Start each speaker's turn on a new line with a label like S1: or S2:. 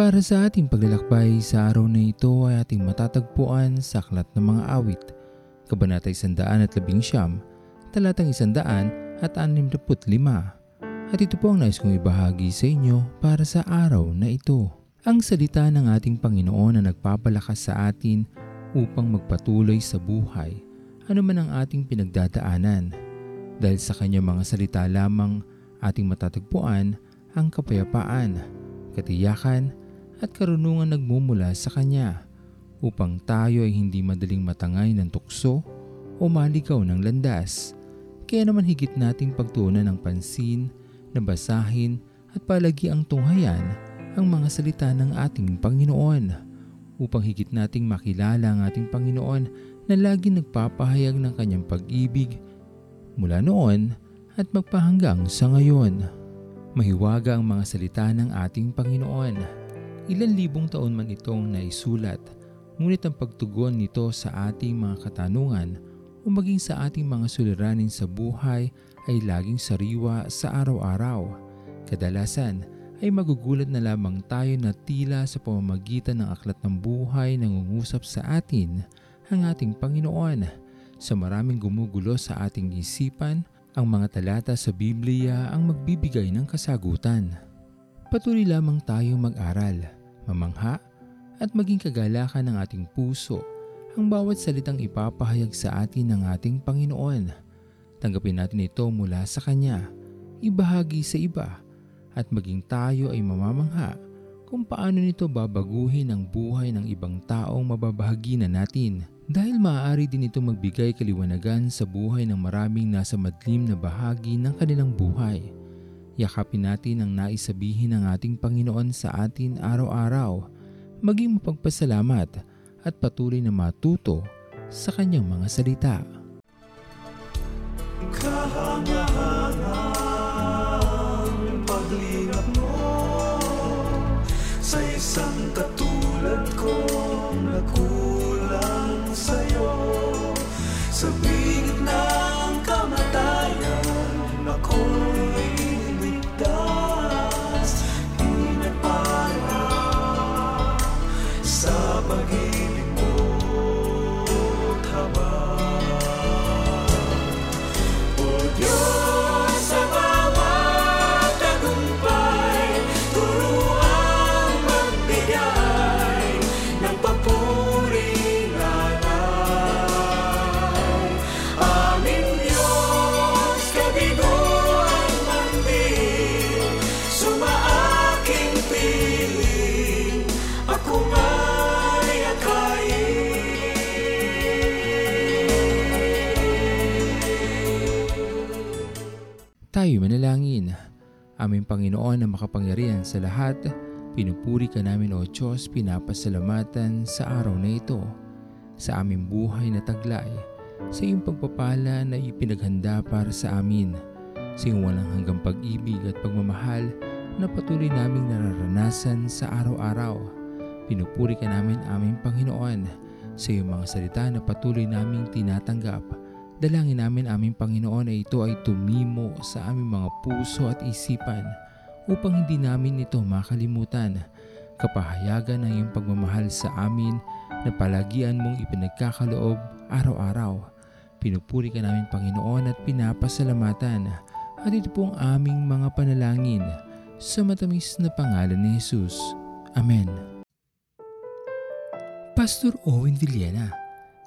S1: para sa ating paglalakbay sa araw na ito ay ating matatagpuan sa Aklat ng Mga Awit, Kabanata 111, talatang 100 at 65. At ito po ang nais kong ibahagi sa inyo para sa araw na ito. Ang salita ng ating Panginoon na nagpapalakas sa atin upang magpatuloy sa buhay, ano man ang ating pinagdadaanan. Dahil sa kanyang mga salita lamang ating matatagpuan ang kapayapaan, katiyakan at karunungan nagmumula sa Kanya upang tayo ay hindi madaling matangay ng tukso o maligaw ng landas. Kaya naman higit nating pagtuunan ng pansin, nabasahin at palagi ang tunghayan ang mga salita ng ating Panginoon upang higit nating makilala ang ating Panginoon na lagi nagpapahayag ng kanyang pag-ibig mula noon at magpahanggang sa ngayon. Mahiwaga ang mga salita ng ating Panginoon Ilan libong taon man itong naisulat, ngunit ang pagtugon nito sa ating mga katanungan o maging sa ating mga suliranin sa buhay ay laging sariwa sa araw-araw. Kadalasan ay magugulat na lamang tayo na tila sa pamamagitan ng aklat ng buhay nangungusap sa atin ang ating Panginoon. Sa maraming gumugulo sa ating isipan, ang mga talata sa Biblia ang magbibigay ng kasagutan. Patuloy lamang tayong mag-aral mamangha at maging kagalakan ng ating puso ang bawat salitang ipapahayag sa atin ng ating Panginoon. Tanggapin natin ito mula sa Kanya, ibahagi sa iba, at maging tayo ay mamamangha kung paano nito babaguhin ang buhay ng ibang taong mababahagi na natin dahil maaari din ito magbigay kaliwanagan sa buhay ng maraming nasa madlim na bahagi ng kanilang buhay. Yakapin natin ang naisabihin ng ating Panginoon sa atin araw-araw, maging mapagpasalamat at patuloy na matuto sa kanyang mga salita.
S2: Kahangahangang
S1: Tayo manalangin. Aming Panginoon na makapangyarihan sa lahat, pinupuri ka namin o Diyos, pinapasalamatan sa araw na ito, sa aming buhay na taglay, sa iyong pagpapala na ipinaghanda para sa amin, sa iyong walang hanggang pag-ibig at pagmamahal na patuloy naming nararanasan sa araw-araw. Pinupuri ka namin aming Panginoon sa iyong mga salita na patuloy naming tinatanggap Dalangin namin aming Panginoon ay ito ay tumimo sa aming mga puso at isipan upang hindi namin ito makalimutan. Kapahayagan ng iyong pagmamahal sa amin na palagian mong ipinagkakaloob araw-araw. Pinupuri ka namin Panginoon at pinapasalamatan at ito po ang aming mga panalangin sa matamis na pangalan ni Jesus. Amen. Pastor Owen Villena